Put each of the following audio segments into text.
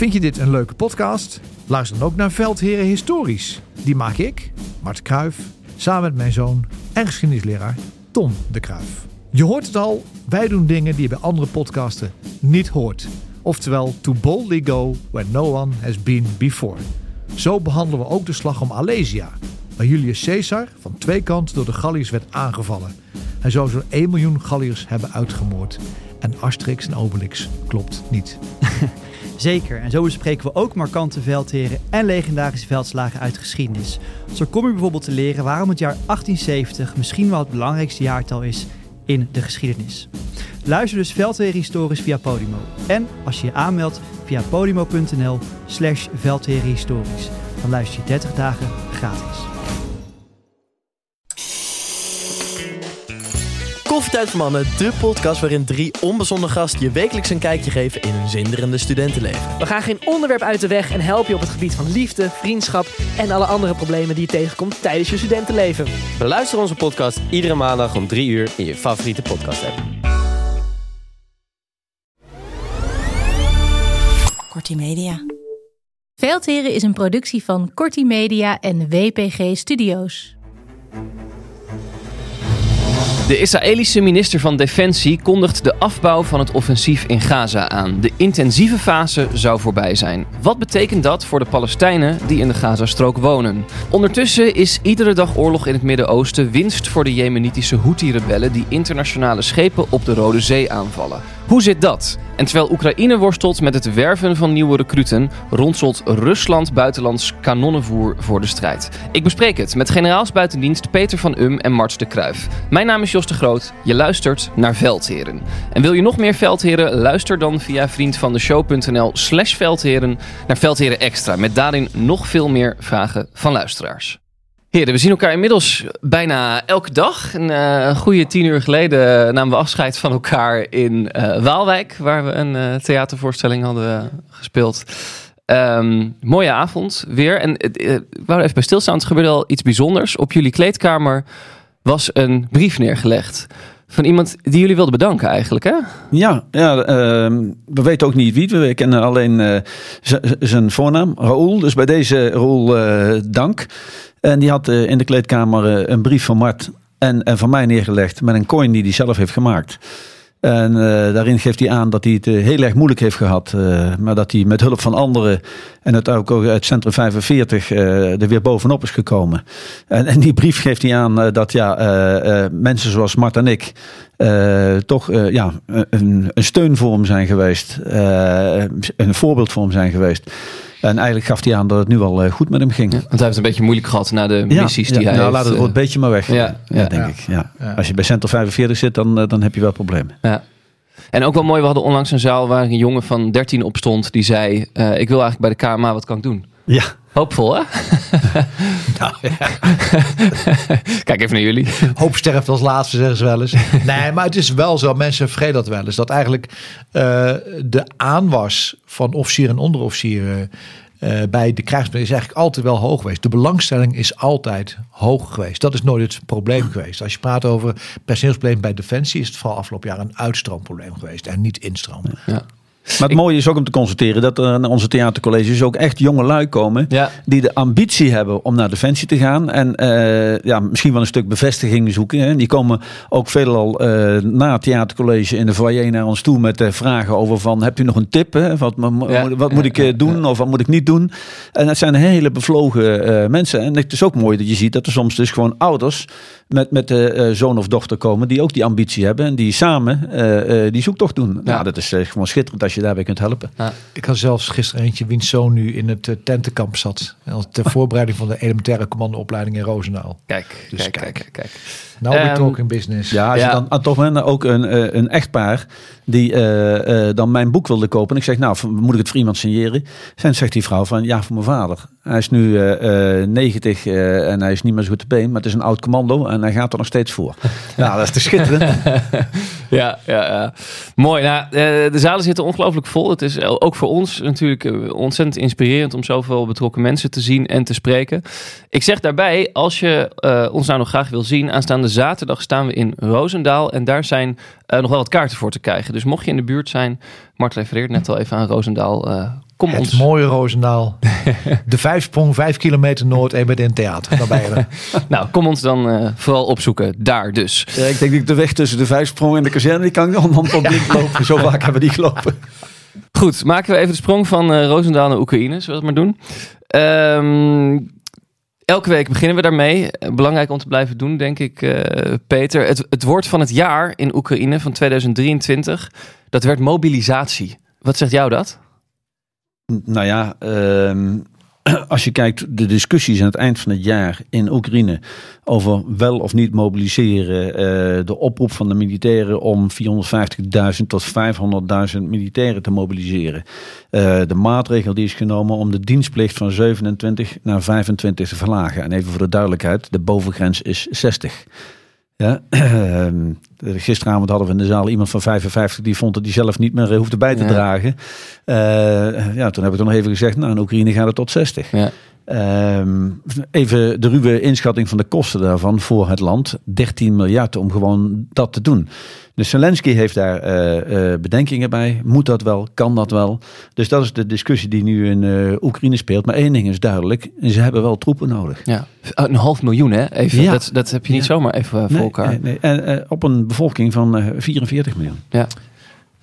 Vind je dit een leuke podcast? Luister dan ook naar Veldheren Historisch. Die maak ik, Mart Kruif, samen met mijn zoon en geschiedenisleraar Tom de Kruif. Je hoort het al, wij doen dingen die je bij andere podcasten niet hoort. Oftewel, to boldly go where no one has been before. Zo behandelen we ook de slag om Alesia, waar Julius Caesar van twee kanten door de Galliërs werd aangevallen. Hij zou zo'n 1 miljoen Galliërs hebben uitgemoord. En Asterix en Obelix klopt niet. Zeker, en zo bespreken we ook markante veldheren en legendarische veldslagen uit geschiedenis. Zo kom je bijvoorbeeld te leren waarom het jaar 1870 misschien wel het belangrijkste jaartal is in de geschiedenis. Luister dus Veldheren Historisch via Podimo. En als je je aanmeldt via podimo.nl slash dan luister je 30 dagen gratis. Koffietijd voor Mannen, de podcast waarin drie onbezonnen gasten je wekelijks een kijkje geven in hun zinderende studentenleven. We gaan geen onderwerp uit de weg en helpen je op het gebied van liefde, vriendschap en alle andere problemen die je tegenkomt tijdens je studentenleven. Beluister onze podcast iedere maandag om 3 uur in je favoriete podcast app. Kortie Media. Veldheren is een productie van Kortie Media en WPG Studios. De Israëlische minister van Defensie kondigt de afbouw van het offensief in Gaza aan. De intensieve fase zou voorbij zijn. Wat betekent dat voor de Palestijnen die in de Gazastrook wonen? Ondertussen is iedere dag oorlog in het Midden-Oosten winst voor de Jemenitische Houthi-rebellen die internationale schepen op de Rode Zee aanvallen. Hoe zit dat? En terwijl Oekraïne worstelt met het werven van nieuwe recruten, ronselt Rusland buitenlands kanonnenvoer voor de strijd. Ik bespreek het met generaals buitendienst Peter van Um en Mart de Kruif. Mijn naam is Jos de Groot. Je luistert naar Veldheren. En wil je nog meer Veldheren? Luister dan via vriendvandeshow.nl slash Veldheren naar Veldheren Extra. Met daarin nog veel meer vragen van luisteraars. Heren, we zien elkaar inmiddels bijna elke dag. Een uh, goede tien uur geleden namen we afscheid van elkaar in uh, Waalwijk, waar we een uh, theatervoorstelling hadden gespeeld. Um, mooie avond weer. En ik wou even bij stilstaan, het gebeurde al iets bijzonders. Op jullie kleedkamer was een brief neergelegd. Van iemand die jullie wilden bedanken eigenlijk, hè? Ja, ja uh, we weten ook niet wie. We kennen alleen zijn voornaam, Raoul. Dus bij deze uh, dank. En die had in de kleedkamer een brief van Mart en, en van mij neergelegd met een coin die hij zelf heeft gemaakt. En uh, daarin geeft hij aan dat hij het heel erg moeilijk heeft gehad. Maar dat hij met hulp van anderen en het ook uit Centrum 45 er weer bovenop is gekomen. En, en die brief geeft hij aan dat ja, mensen zoals Mart en ik toch ja, een, een, steun voor hem zijn geweest. een voorbeeld voor hem zijn geweest. En eigenlijk gaf hij aan dat het nu al goed met hem ging. Ja, want hij heeft het een beetje moeilijk gehad na de missies ja, die hij nou, heeft. laat het een beetje maar weg. Ja, ja, denk ik. Ja. Als je bij Centrum 45 zit, dan, dan heb je wel problemen. Ja. En ook wel mooi, we hadden onlangs een zaal waar een jongen van 13 op stond. Die zei, uh, ik wil eigenlijk bij de KMA, wat kan ik doen? Ja. Hoopvol, hè? Nou, ja. Kijk even naar jullie. Hoop sterft als laatste, zeggen ze wel eens. Nee, maar het is wel zo, mensen vergeten dat wel eens. Dat eigenlijk uh, de aanwas van officieren en onderofficieren... Uh, bij de krijgsmacht is eigenlijk altijd wel hoog geweest. De belangstelling is altijd hoog geweest. Dat is nooit het probleem geweest. Als je praat over personeelsprobleem bij Defensie... is het vooral afgelopen jaar een uitstroomprobleem geweest en niet instroom. Ja. Maar het mooie is ook om te constateren dat er naar onze theatercolleges ook echt jonge lui komen. Ja. Die de ambitie hebben om naar Defensie te gaan. En uh, ja, misschien wel een stuk bevestiging zoeken. Hè. Die komen ook veelal uh, na het theatercollege in de foyer naar ons toe met uh, vragen over van heb u nog een tip? Hè? Wat, ja. wat moet ik doen of wat moet ik niet doen? En dat zijn hele bevlogen mensen. En het is ook mooi dat je ziet dat er soms dus gewoon ouders met, met de zoon of dochter komen die ook die ambitie hebben. En die samen die zoektocht doen. Ja. Nou, dat is gewoon schitterend als je daarbij kunt helpen. Ja. Ik had zelfs gisteren eentje wiens zoon nu in het uh, tentenkamp zat. Ter voorbereiding van de elementaire commandoopleiding in Roosendaal. Kijk, Dus kijk, kijk, kijk. Nou, we Ehm, talking business. Ja, als Ja. je dan ah, toch een, ook een, eh, een echtpaar die eh, eh, dan mijn boek wilde kopen. En ik zeg, nou, moet ik het voor iemand signeren? En zegt die vrouw van, ja, voor mijn vader. Hij is nu eh, eh, 90 eh, en hij is niet meer zo goed te been. Maar het is een oud commando en hij gaat er nog steeds voor. ja, dat is te schitterend. Ja, ja, ja. Mooi. Nou, de zalen zitten ongelooflijk vol. Het is ook voor ons natuurlijk ontzettend inspirerend om zoveel betrokken mensen te zien en te spreken. Ik zeg daarbij, als je ons nou nog graag wil zien, aanstaande zaterdag staan we in Roosendaal. En daar zijn nog wel wat kaarten voor te krijgen. Dus mocht je in de buurt zijn, Mart refereert net al even aan Roosendaal. eh, kom Het ons... mooie Roosendaal. De vijfsprong, vijf kilometer noord en met in theater. Dan ben je er. Nou, kom ons dan eh, vooral opzoeken. Daar dus. Ja, ik denk dat ik de weg tussen de vijfsprong en de kazerne, die kan ik nog hand op blind lopen. Zo vaak hebben we die gelopen. Goed, maken we even de sprong van eh Roosendaal naar Oekraïne. Zullen we het maar doen? Ehm, elke week beginnen we daarmee. Belangrijk om te blijven doen, denk ik, eh, Peter. Het, het woord van het jaar in Oekraïne van 2023, dat werd mobilisatie. Wat zegt jou dat? Nou ja, ehm, als je kijkt de discussies aan het eind van het jaar in Oekraïne over wel of niet mobiliseren, eh, de oproep van de militairen om 450.000 tot 500.000 militairen te mobiliseren, eh, de maatregel die is genomen om de dienstplicht van 27 naar 25 te verlagen. En even voor de duidelijkheid, de bovengrens is 60. Ja, ehm, gisteravond hadden we in de zaal iemand van 55 die vond dat hij zelf niet meer eh, hoefde bij te Ja. dragen. Eh, ja, toen heb ik er nog even gezegd, nou in Oekraïne gaat het tot 60. Ja. Ehm, even de ruwe inschatting van de kosten daarvan voor het land. 13 miljard om gewoon dat te doen. Dus Zelensky heeft daar eh, eh, bedenkingen bij. Moet dat wel? Kan dat wel? Dus dat is de discussie die nu in eh, Oekraïne speelt. Maar één ding is duidelijk. Ze hebben wel troepen nodig. Ja. Een half miljoen, hè? Even, Ja. dat, dat heb je niet Ja. zomaar even voor Nee, elkaar. nee, nee. En eh, op een bevolking van eh, 44 miljoen.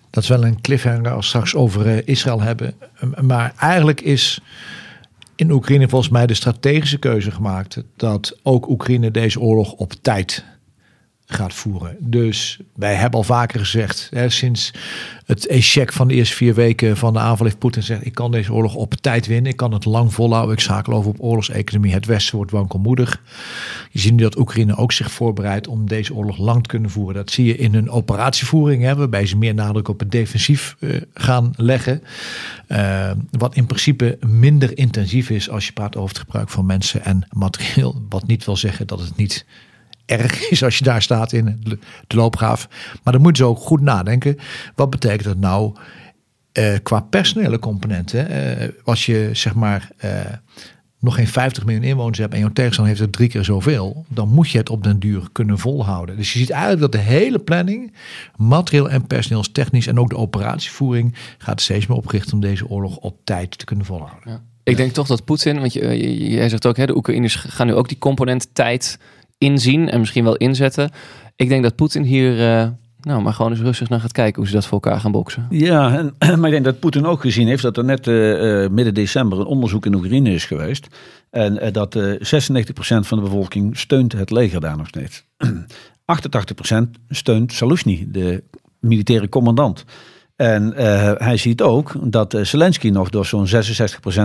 Dat is wel een cliffhanger als we straks over eh, Israël hebben. Maar eigenlijk is in Oekraïne volgens mij de strategische keuze gemaakt dat ook Oekraïne deze oorlog op tijd gaat voeren. Dus wij hebben al vaker gezegd, hè, sinds het echec van de eerste vier weken van de aanval heeft Poetin gezegd, ik kan deze oorlog op tijd winnen, ik kan het lang volhouden, ik schakel over op oorlogseconomie, het Westen wordt wankelmoedig. Je ziet nu dat Oekraïne ook zich voorbereidt om deze oorlog lang te kunnen voeren. Dat zie je in hun operatievoering, hè, waarbij ze meer nadruk op het defensief eh, gaan leggen. Eh, wat in principe minder intensief is als je praat over het gebruik van mensen en materieel. Wat niet wil zeggen dat het niet erg is als je daar staat in de loopgraaf. Maar dan moeten ze ook goed nadenken. Wat betekent dat nou eh, qua personele componenten? Eh, als je zeg maar eh, nog geen 50 miljoen inwoners hebt en jouw tegenstander heeft er drie keer zoveel, dan moet je het op den duur kunnen volhouden. Dus je ziet eigenlijk dat de hele planning, materieel en personeelstechnisch en ook de operatievoering, gaat steeds meer opgericht om deze oorlog op tijd te kunnen volhouden. Ja. Ik denk toch dat Poetin, want je, jij zegt ook, hè, de Oekraïners gaan nu ook die component tijd inzien en misschien wel inzetten. Ik denk dat Poetin hier eh, nou, maar gewoon eens rustig naar gaat kijken hoe ze dat voor elkaar gaan boksen. Ja, en, maar ik denk dat Poetin ook gezien heeft dat er net eh, eh, midden december een onderzoek in Oekraïne is geweest. En dat eh 96% van de bevolking steunt het leger daar nog steeds. 88% steunt Saluzhny, de militaire commandant. En hij ziet ook dat Zelensky nog door zo'n 66%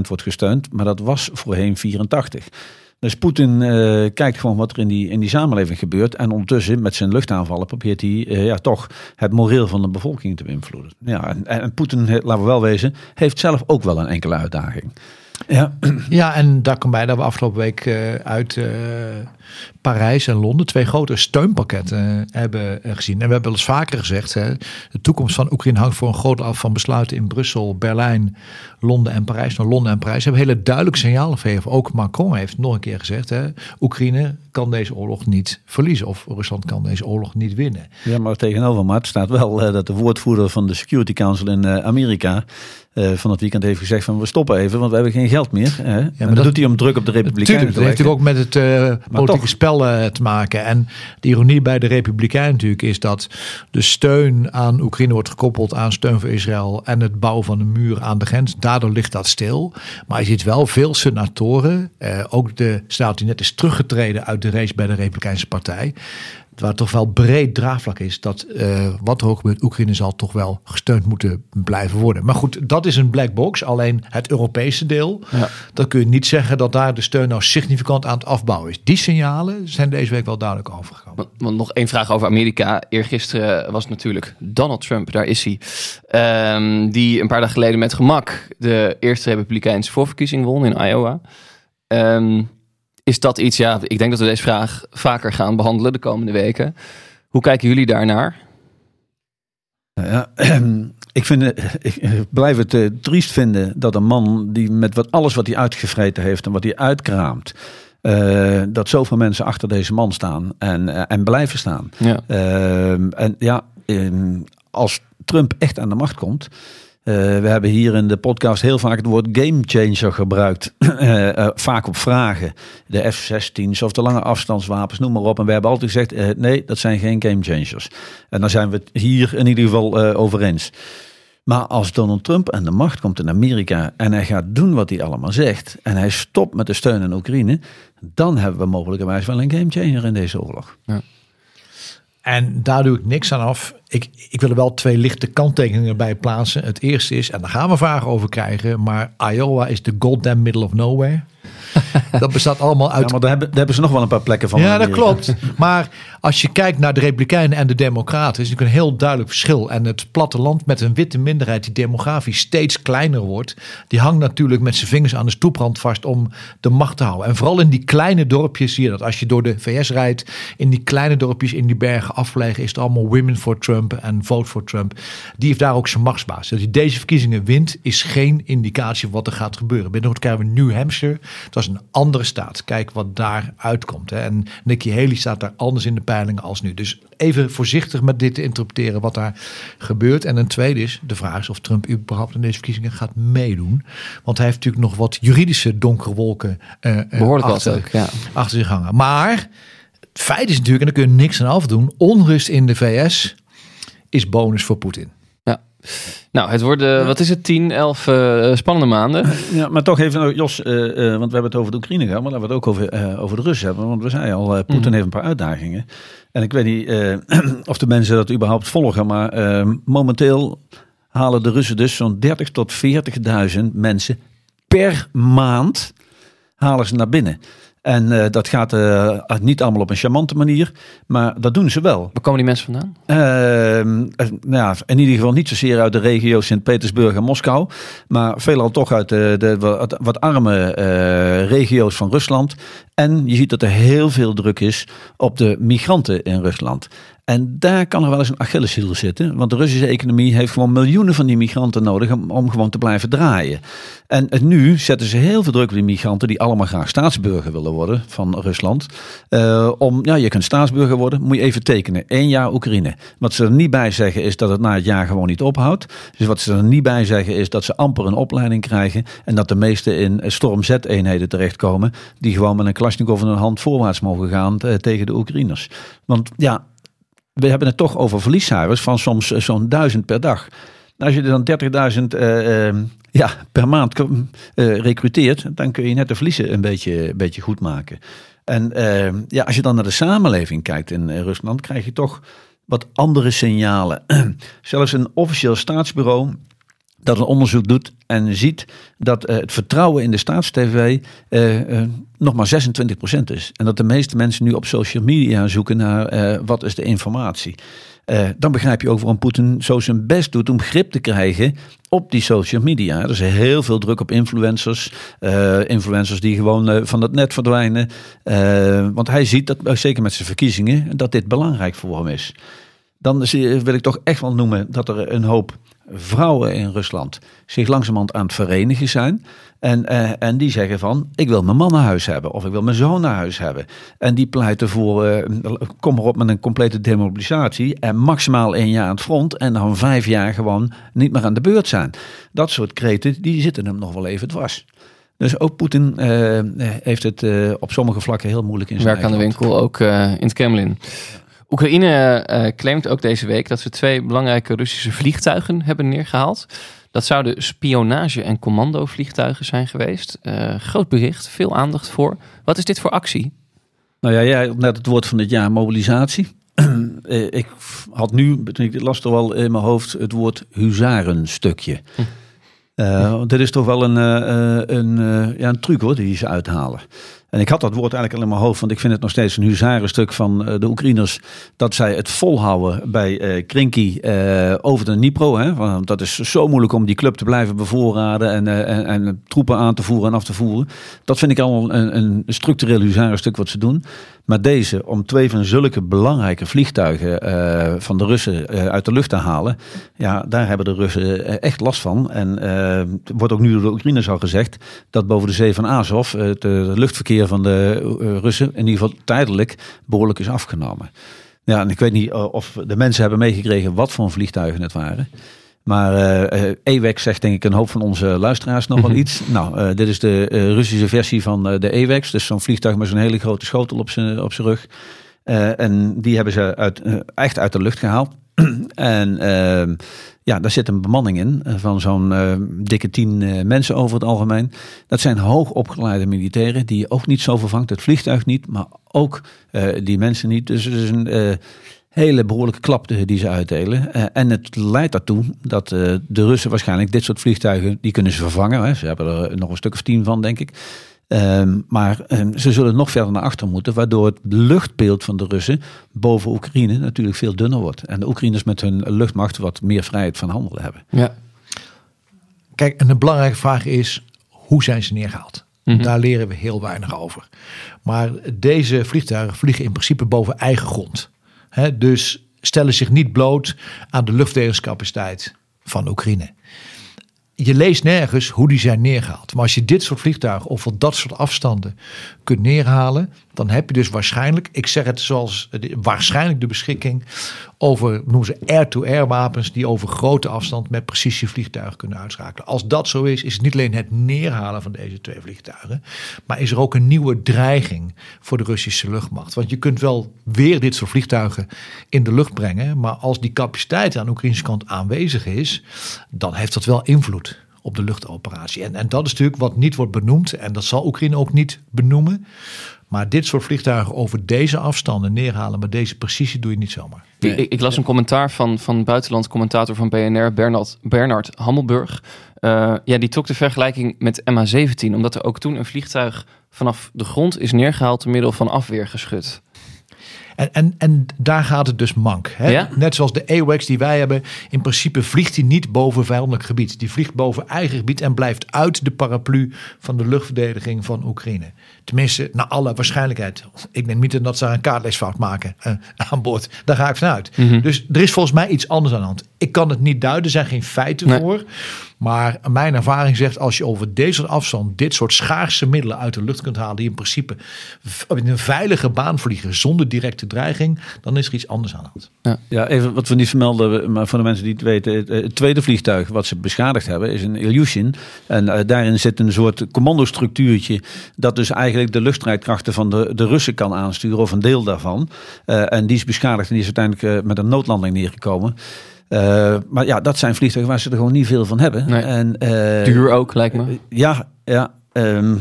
wordt gesteund, maar dat was voorheen 84%. Dus Poetin eh, kijkt gewoon wat er in die, in die samenleving gebeurt. En ondertussen met zijn luchtaanvallen probeert hij eh, ja, toch het moreel van de bevolking te beïnvloeden. Ja, en, en Poetin, eh, laten we wel wezen, heeft zelf ook wel een enkele uitdaging. Ja, Ja, en daar kwam bij dat we afgelopen week eh, uit eh, Parijs en Londen twee grote steunpakketten eh, hebben gezien. En we hebben wel eens vaker gezegd, hè, de toekomst van Oekraïne hangt voor een groot deel af van besluiten in Brussel, Berlijn, Londen en Parijs. Nou, Londen en Parijs hebben hele duidelijke signalen gegeven. Ook Macron heeft nog een keer gezegd, hè, Oekraïne kan deze oorlog niet verliezen. Of Rusland kan deze oorlog niet winnen. ja maar tegenover Mart staat wel dat de woordvoerder van de Security Council in Amerika van het weekend heeft gezegd van we stoppen even, want we hebben geen geld meer. Hè? en dat, dat- doet hij om druk op de Republikeinen Tuurlijk, dat te heeft natuurlijk ook met het eh, politieke spel eh, te maken. En de ironie bij de Republikeinen natuurlijk is dat de steun aan Oekraïne wordt gekoppeld aan steun voor Israël en het bouwen van een muur aan de grens. Daardoor ligt dat stil. Maar je ziet wel veel senatoren, eh, ook de senator die net is teruggetreden uit de race bij de Republikeinse Partij. Waar toch wel breed draagvlak is dat eh, wat er ook gebeurt, Oekraïne zal toch wel gesteund moeten blijven worden. Maar goed, dat is een black box. Alleen het Europese deel, Ja. dan kun je niet zeggen dat daar de steun nou significant aan het afbouwen is. Die signalen zijn deze week wel duidelijk overgekomen. Want, want nog één vraag over Amerika. Eergisteren was natuurlijk Donald Trump, daar is hij. Ehm, die een paar dagen geleden met gemak de eerste Republikeinse voorverkiezing won in Iowa. Ehm, is dat iets, ja, ik denk dat we deze vraag vaker gaan behandelen de komende weken. Hoe kijken jullie daarnaar? Ja, ik, vind, ik blijf het eh, triest vinden dat een man die met wat, alles wat hij uitgevreten heeft en wat hij uitkraamt, eh, dat zoveel mensen achter deze man staan en, eh, en blijven staan. Ja. Ehm, en ja, ehm, als Trump echt aan de macht komt, Eh, we hebben hier in de podcast heel vaak het woord gamechanger gebruikt. Eh, eh, vaak op vragen. De F-16's of de lange afstandswapens, noem maar op. En we hebben altijd gezegd, nee, dat zijn geen gamechangers. En daar zijn we het hier in ieder geval over eens. Maar als Donald Trump aan de macht komt in Amerika en hij gaat doen wat hij allemaal zegt en hij stopt met de steun aan Oekraïne, dan hebben we mogelijkerwijs wel een gamechanger in deze oorlog. En daar doe ik niks aan af. Ik, ik wil er wel twee lichte kanttekeningen bij plaatsen. Het eerste is, en daar gaan we vragen over krijgen, maar Iowa is de goddamn middle of nowhere. Dat bestaat allemaal Ja, uit maar daar hebben, daar hebben ze nog wel een paar plekken van. Ja, dat klopt. Maar als je kijkt naar de Republikeinen en de Democraten, is natuurlijk een heel duidelijk verschil. En het platteland met een witte minderheid die demografisch steeds kleiner wordt, die hangt natuurlijk met zijn vingers aan de stoeprand vast om de macht te houden. En vooral in die kleine dorpjes zie je dat. Als je door de VS rijdt, in die kleine dorpjes, in die bergen afgelegen, is het allemaal women for Trump en vote for Trump. Die heeft daar ook zijn machtsbaas. Dat hij deze verkiezingen wint, is geen indicatie wat er gaat gebeuren. Binnenkort krijgen we New Hampshire. Dat is een andere staat. Kijk wat daar uitkomt. Hè. En Nikki Haley staat daar anders in de peilingen als nu. Dus even voorzichtig met dit te interpreteren wat daar gebeurt. En een tweede is, de vraag is of Trump überhaupt in deze verkiezingen gaat meedoen. Want hij heeft natuurlijk nog wat juridische donkere wolken Behoorlijk wat achter, ook, ja. achter zich hangen. Maar het feit is natuurlijk, en daar kun je niks aan afdoen, onrust in de VS is bonus voor Poetin. Nou, het worden, wat is het, 10, 11 eh, spannende maanden. Ja, maar toch even, nog, Jos, eh, eh, want we hebben het over de Oekraïne gehad, maar laten we het ook over, eh, over de Russen hebben. Want we zeiden al, eh, Poetin Mhm. heeft een paar uitdagingen. En ik weet niet eh, of de mensen dat überhaupt volgen, maar momenteel halen de Russen dus zo'n 30 tot 40.000 mensen per maand halen ze naar binnen. En eh, dat gaat eh, niet allemaal op een charmante manier, maar dat doen ze wel. Waar komen die mensen vandaan? Eh, nou ja, in ieder geval niet zozeer uit de regio Sint-Petersburg en Moskou, maar veelal toch uit de, de wat, wat arme regio's van Rusland. En je ziet dat er heel veel druk is op de migranten in Rusland. En daar kan er wel eens een Achilleshiel zitten, want de Russische economie heeft gewoon miljoenen van die migranten nodig om, om gewoon te blijven draaien. En nu zetten ze heel veel druk op die migranten die allemaal graag staatsburger willen worden van Rusland. Eh, om, ja, je kunt staatsburger worden, moet je even tekenen. Eén jaar Oekraïne. Wat ze er niet bij zeggen is dat het na het jaar gewoon niet ophoudt. Dus wat ze er niet bij zeggen is dat ze amper een opleiding krijgen. En dat de meesten in Storm Z-eenheden terechtkomen. Die gewoon met een Kalashnikov hun hand voorwaarts mogen gaan eh, tegen de Oekraïners. Want ja, we hebben het toch over verliescijfers van soms eh, zo'n duizend per dag. Nou, Als je dan 30.000 eh, eh, ja, per maand eh recruteert, dan kun je net de verliezen een beetje, een beetje goed maken. En eh, ja, als je dan naar de samenleving kijkt in Rusland, krijg je toch wat andere signalen. Zelfs een officieel staatsbureau dat een onderzoek doet en ziet dat eh, het vertrouwen in de staatstv eh, eh, nog maar 26% is. En dat de meeste mensen nu op social media zoeken naar wat is de informatie. Dan begrijp je ook waarom Poetin zo zijn best doet om grip te krijgen op die social media. Er is heel veel druk op influencers. influencers die gewoon van het net verdwijnen. Want hij ziet dat, zeker met zijn verkiezingen, dat dit belangrijk voor hem is. Dan wil ik toch echt wel noemen dat er een hoop vrouwen in Rusland zich langzamerhand aan het verenigen zijn. En, eh, en die zeggen van, ik wil mijn man naar huis hebben. Of ik wil mijn zoon naar huis hebben. En die pleiten voor, eh, kom erop met een complete demobilisatie. En maximaal één jaar aan het front. En dan vijf jaar gewoon niet meer aan de beurt zijn. Dat soort kreten, die zitten hem nog wel even dwars. Dus ook Poetin eh, heeft het op sommige vlakken heel moeilijk in zijn Werk aan de winkel, ook in het Kremlin. Oekraïne eh, claimt ook deze week dat ze twee belangrijke Russische vliegtuigen hebben neergehaald. Dat zouden spionage- en commando-vliegtuigen zijn geweest. Eh, groot bericht, veel aandacht voor. Wat is dit voor actie? Nou ja, jij net het woord van het jaar mobilisatie. Eh, ik had nu, toen ik dit las toch wel in mijn hoofd, het woord huzarenstukje. Eh, dit is toch wel een, een, ja, een truc hoor, die ze uithalen. En ik had dat woord eigenlijk al in mijn hoofd, want ik vind het nog steeds een huzarenstuk van eh, de Oekraïners. Dat zij het volhouden bij eh Krinky eh, over de Dnipro. Hè? Want dat is zo moeilijk om die club te blijven bevoorraden en, en troepen aan te voeren en af te voeren. Dat vind ik al een, een structureel huzarenstuk wat ze doen. Maar deze, om twee van zulke belangrijke vliegtuigen eh, van de Russen eh, uit de lucht te halen. Ja, daar hebben de Russen eh, echt last van. En er wordt ook nu door de Oekraïners al gezegd dat boven de zee van Azov het luchtverkeer van de Russen in ieder geval tijdelijk behoorlijk is afgenomen. Ja, en ik weet niet of de mensen hebben meegekregen wat voor vliegtuigen het waren. Maar eh eh, AWACS zegt denk ik een hoop van onze luisteraars nog wel Mhm. iets. Nou, eh, dit is de Russische versie van de AWACS. Dus zo'n vliegtuig met zo'n hele grote schotel op zijn op zijn rug. En die hebben ze uit, echt uit de lucht gehaald. en ehm, ja, daar zit een bemanning in van zo'n dikke tien mensen over het algemeen. Dat zijn hoogopgeleide militairen die je ook niet zo vervangt. Het vliegtuig niet, maar ook die mensen niet. Dus het is een hele behoorlijke klap die ze uitdelen. Eh, en het leidt daartoe dat eh, de Russen waarschijnlijk dit soort vliegtuigen, die kunnen ze vervangen. Hè. Ze hebben er nog een stuk of tien van, denk ik. Ehm, maar ehm, ze zullen nog verder naar achter moeten, waardoor het luchtbeeld van de Russen boven Oekraïne natuurlijk veel dunner wordt. En de Oekraïners met hun luchtmacht wat meer vrijheid van handelen hebben. Ja. Kijk, en de belangrijke vraag is, hoe zijn ze neergehaald? Mhm. Daar leren we heel weinig over. Maar deze vliegtuigen vliegen in principe boven eigen grond. Dus stellen zich niet bloot aan de luchtverdedigingscapaciteit van Oekraïne. Je leest nergens hoe die zijn neergehaald. Maar als je dit soort vliegtuigen of op dat soort afstanden kunt neerhalen, dan heb je dus waarschijnlijk, ik zeg het zoals waarschijnlijk de beschikking over, noemen ze air-to-air wapens die over grote afstand met precisie vliegtuigen kunnen uitschakelen. Als dat zo is, is het niet alleen het neerhalen van deze twee vliegtuigen, maar is er ook een nieuwe dreiging voor de Russische luchtmacht. Want je kunt wel weer dit soort vliegtuigen in de lucht brengen, maar als die capaciteit aan de Oekraïnse kant aanwezig is, dan heeft dat wel invloed op de luchtoperatie. En, en dat is natuurlijk wat niet wordt benoemd en dat zal Oekraïne ook niet benoemen. Maar dit soort vliegtuigen over deze afstanden neerhalen met deze precisie doe je niet zomaar. Ik, ik- ik las een commentaar van, van buitenland commentator van BNR, Bernard, Bernard Hammelburg. Eh, ja, die trok de vergelijking met MH17, omdat er ook toen een vliegtuig vanaf de grond is neergehaald door middel van afweergeschut. En, en, en daar gaat het dus mank. Hè? Ja? Net zoals de AWACS die wij hebben. In principe vliegt hij niet boven vijandelijk gebied. Die vliegt boven eigen gebied en blijft uit de paraplu van de luchtverdediging van Oekraïne. Tenminste, naar alle waarschijnlijkheid. Ik neem niet dat ze een kaartleesfout maken eh, aan boord. Daar ga ik vanuit. Mhm. Dus er is volgens mij iets anders aan de hand. Ik kan het niet duiden, er zijn geen feiten Nee. voor. Maar mijn ervaring zegt, als je over deze soort afstand dit soort schaarse middelen uit de lucht kunt halen, die in principe in een veilige baan vliegen zonder directe dreiging, dan is er iets anders aan de hand. Ja, even wat we niet vermelden, maar voor de mensen die het weten. Het, het tweede vliegtuig wat ze beschadigd hebben is een Ilyushin. En eh, daarin zit een soort commandostructuurtje dat dus eigenlijk de luchtstrijdkrachten van de, de Russen kan aansturen of een deel daarvan. Eh, en die is beschadigd en die is uiteindelijk eh, met een noodlanding neergekomen. Eh, maar ja, dat zijn vliegtuigen waar ze er gewoon niet veel van hebben. Nee. En, eh, Duur ook, lijkt me. ja, ja. ehm,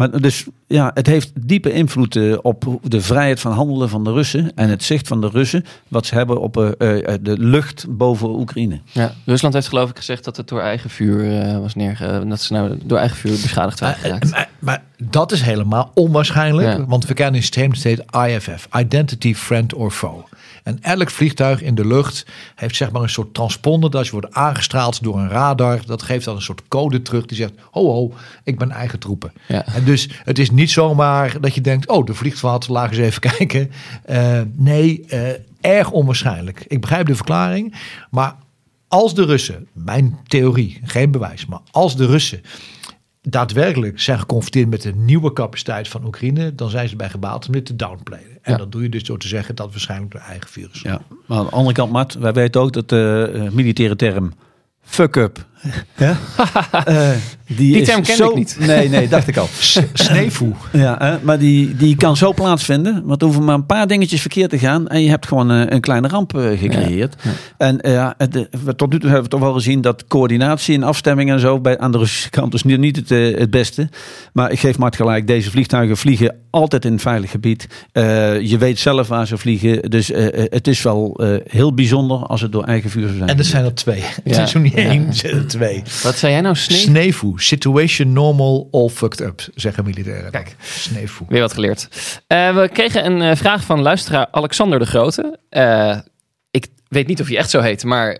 maar dus ja, het heeft diepe invloed eh, op de vrijheid van handelen van de Russen en het zicht van de Russen wat ze hebben op eh, eh, de lucht boven Oekraïne. Ja, Rusland heeft geloof ik gezegd dat het door eigen vuur eh, was neerge... dat ze nou door eigen vuur beschadigd waren Maar, geraakt. maar, maar dat is helemaal onwaarschijnlijk, Ja. want we kennen dat heet IFF, Identity Friend or Foe. En elk vliegtuig in de lucht heeft zeg maar een soort transponder dat als je wordt aangestraald door een radar. Dat geeft dan een soort code terug die zegt, ho ho, ik ben eigen troepen. Ja. En dus het is niet zomaar dat je denkt, oh, er vliegt wat, laat eens even kijken. Eh, nee, eh, erg onwaarschijnlijk. Ik begrijp de verklaring, maar als de Russen, mijn theorie, geen bewijs, maar als de Russen daadwerkelijk zijn geconfronteerd met de nieuwe capaciteit van Oekraïne, dan zijn ze bij gebaat om dit te downplayen. En Ja. dat doe je dus door te zeggen dat waarschijnlijk door eigen virus. Ja. Maar aan de andere kant, Mart, wij weten ook dat de eh, militaire term fuck up. Ja? Eh, Die is term kende zo- ik niet. Nee, nee, dacht ik al. Sneefoe. Ja, maar die, die kan zo plaatsvinden. Want er hoeven maar een paar dingetjes verkeerd te gaan. En je hebt gewoon een, een kleine ramp eh, gecreëerd. En eh, ja, eh, tot nu toe hebben we toch wel gezien dat coördinatie en afstemming en zo bij, aan de Russische kant is niet, niet het, eh, het beste. Maar ik geef Mart gelijk, deze vliegtuigen vliegen altijd in een veilig gebied. Eh, je weet zelf waar ze vliegen. Dus eh, eh, het is wel eh, heel bijzonder als het door eigen vuur zou zijn. En er zijn er twee. Het is niet één, twee. Wat zei jij nou, Snee? Sneefoe. Situation normal, all fucked up, zeggen militairen. Kijk. Sneefoe. Weer wat geleerd. Eh, we kregen een eh, vraag van luisteraar Alexander de Grote. Eh, ik weet niet of hij echt zo heet, maar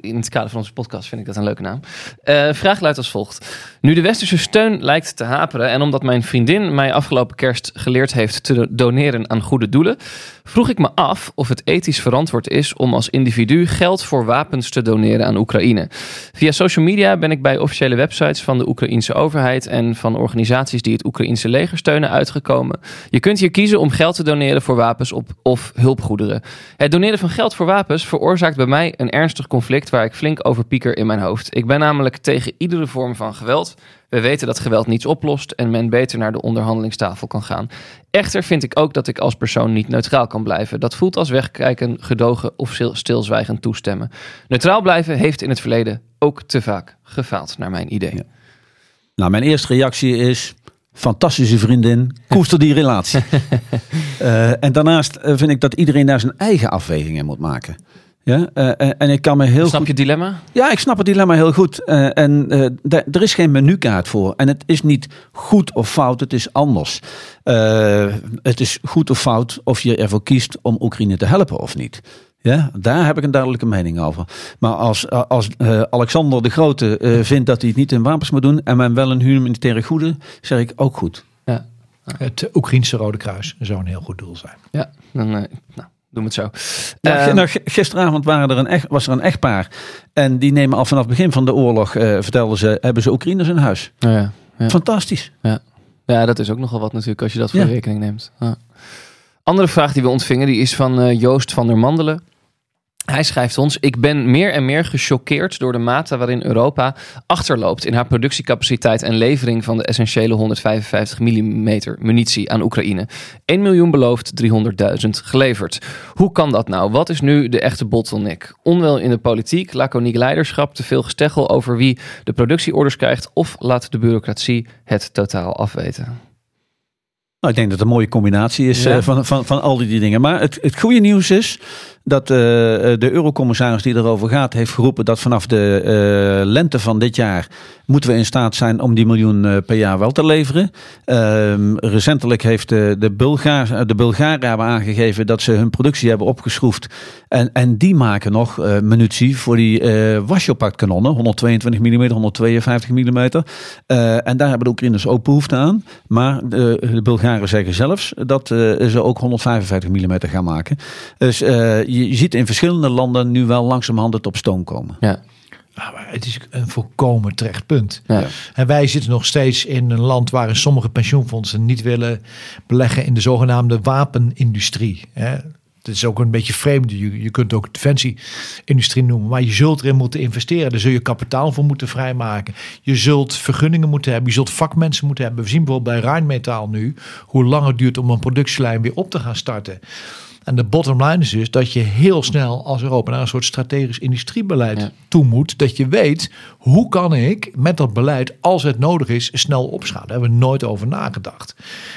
in het kader van onze podcast vind ik dat een leuke naam. Eh, vraag luidt als volgt. Nu de westerse steun lijkt te haperen en omdat mijn vriendin mij afgelopen kerst geleerd heeft te doneren aan goede doelen, vroeg ik me af of het ethisch verantwoord is om als individu geld voor wapens te doneren aan Oekraïne. Via social media ben ik bij officiële websites van de Oekraïense overheid en van organisaties die het Oekraïense leger steunen uitgekomen. Je kunt hier kiezen om geld te doneren voor wapens op, of hulpgoederen. Het doneren van geld voor wapens veroorzaakt bij mij een ernstig conflict waar ik flink over pieker in mijn hoofd. Ik ben namelijk tegen iedere vorm van geweld. We weten dat geweld niets oplost en men beter naar de onderhandelingstafel kan gaan. Echter vind ik ook dat ik als persoon niet neutraal kan blijven. Dat voelt als wegkijken, gedogen of stil- stilzwijgend toestemmen. Neutraal blijven heeft in het verleden ook te vaak gefaald, naar mijn idee. Nou, mijn eerste reactie is... Fantastische vriendin, koester die relatie. Eh, en daarnaast eh, vind ik dat iedereen daar zijn eigen afwegingen moet maken. Ja, eh, eh, en ik kan me heel Snap goed... je het dilemma? Ja, ik snap het dilemma heel goed. Eh, en eh, er is geen menukaart voor. En het is niet goed of fout, het is anders. Eh, het is goed of fout of je ervoor kiest om Oekraïne te helpen of niet. Ja, daar heb ik een duidelijke mening over. Maar als, als eh, Alexander de Grote eh, vindt dat hij het niet in wapens moet doen en men wel een humanitaire goede, zeg ik ook goed. Ja, Het Oekraïnse Rode Kruis zou een heel goed doel zijn. ja dan eh, nou, het zo. Ja, Ehm, nou, gisteravond waren er een echt, was er een echtpaar. En die nemen al vanaf het begin van de oorlog, eh, vertelden ze, hebben ze Oekraïners in huis. nou ja, ja. Fantastisch. Ja, dat is ook nogal wat natuurlijk als je dat voor Ja. rekening neemt. Ja. Andere vraag die we ontvingen, die is van eh, Joost van der Mandelen. Hij schrijft ons: Ik ben meer en meer gechoqueerd door de mate waarin Europa achterloopt in haar productiecapaciteit en levering van de essentiële 155 mm munitie aan Oekraïne. 1 miljoen beloofd, 300.000 geleverd. Hoe kan dat nou? Wat is nu de echte bottleneck? Onwel in de politiek, laconiek leiderschap, te veel gesteggel over wie de productieorders krijgt of laat de bureaucratie het totaal afweten? Nou, ik denk dat het een mooie combinatie is Ja. eh, van, van, van al die dingen. Maar het, het goede nieuws is dat eh, de eurocommissaris die erover gaat, heeft geroepen dat vanaf de eh, lente van dit jaar moeten we in staat zijn om die miljoen eh, per jaar wel te leveren. Ehm, recentelijk heeft de, de, Bulgaar, de Bulgaren hebben aangegeven dat ze hun productie hebben opgeschroefd. En, en die maken nog eh, munitie voor die eh Washopact kanonnen, 122 mm, 152 mm. Eh, en daar hebben de Oekraïners ook behoefte aan. Maar de, de Bulgaren zeggen zelfs dat eh, ze ook 155 mm gaan maken. Dus eh, je, je ziet in verschillende landen nu wel langzamerhand het op stoom komen. Ja. Ah, maar het is een volkomen terecht punt. Ja. En wij zitten nog steeds in een land waarin sommige pensioenfondsen niet willen beleggen in de zogenaamde wapenindustrie. Hè. Het is ook een beetje vreemd. Je, je kunt het ook defensieindustrie noemen. Maar je zult erin moeten investeren. Daar zul je kapitaal voor moeten vrijmaken. Je zult vergunningen moeten hebben. Je zult vakmensen moeten hebben. We zien bijvoorbeeld bij Rijnmetaal nu hoe lang het duurt om een productielijn weer op te gaan starten. En de bottom line is dus dat je heel snel als Europa naar een soort strategisch industriebeleid Ja. toe moet. Dat je weet, hoe kan ik met dat beleid, als het nodig is, snel opschalen. Daar hebben we nooit over nagedacht.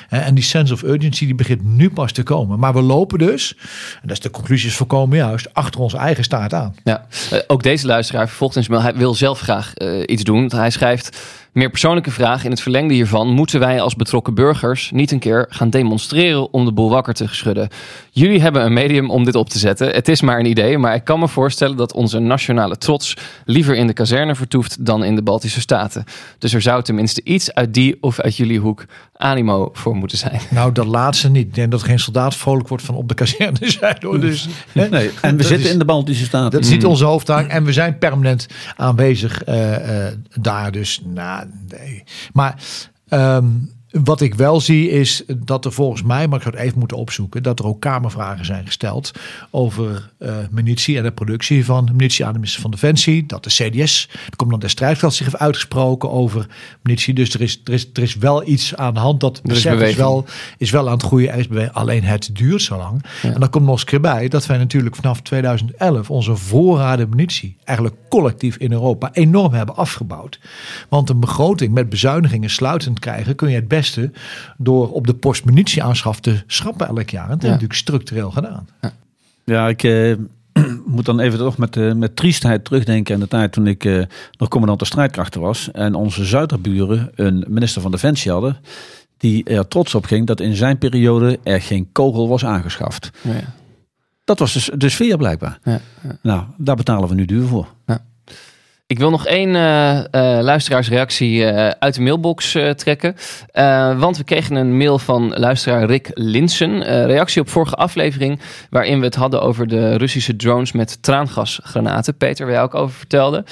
En die sense of urgency die begint nu pas te komen. Maar we lopen dus, en dat is de conclusie is volkomen juist, achter onze eigen staat aan. Ja, eh, ook deze luisteraar vervolgt in zijn mail. Hij wil zelf graag eh, iets doen. Hij schrijft. Meer persoonlijke vraag in het verlengde hiervan. Moeten wij als betrokken burgers niet een keer gaan demonstreren om de boel wakker te schudden? Jullie hebben een medium om dit op te zetten. Het is maar een idee, maar ik kan me voorstellen dat onze nationale trots liever in de kazerne vertoeft dan in de Baltische Staten. Dus er zou tenminste iets uit die of uit jullie hoek animo voor moeten zijn. Nou, dat laatste niet. Ik denk dat geen soldaat vrolijk wordt van op de kazerne zijn. Hoor. Dus, hè, Nee, en we dat zitten is- in de Baltische Staten. Dat is niet onze hoofdtaak. En we zijn permanent aanwezig eh, eh, daar. Dus, nou, nee. Maar ehm, wat ik wel zie is dat er volgens mij, maar ik zou het even moeten opzoeken, dat er ook kamervragen zijn gesteld over eh, munitie en de productie van munitie aan de minister van Defensie. Dat de CDS, de commandant der strijdkracht, zich heeft uitgesproken over munitie. Dus er is, er is, er is wel iets aan de hand. Dat is wel, is wel aan het groeien. Er is beweging. Alleen het duurt zo lang. En dan komt nog eens een keer bij dat wij natuurlijk vanaf 2011 onze voorraden munitie eigenlijk collectief in Europa enorm hebben afgebouwd. Want een begroting met bezuinigingen sluitend krijgen kun je het beste door op de post munitieaanschaf te schrappen elk jaar. En dat hebben we natuurlijk structureel gedaan. Ja, ik eh, moet dan even toch met, eh, met triestheid terugdenken aan de tijd toen ik eh, nog commandant de strijdkrachten was. En onze zuiderburen een minister van Defensie hadden. Die er trots op ging dat in zijn periode er geen kogel was aangeschaft. Ja. Dat was dus de sfeer blijkbaar. Ja, Nou, daar betalen we nu duur voor. Ik wil nog één eh, eh, luisteraarsreactie eh, uit de mailbox trekken. Want we kregen een mail van luisteraar Rick Linsen. Reactie op vorige aflevering. Waarin we het hadden over de Russische drones met traangasgranaten. Peter, waar jij ook over vertelde.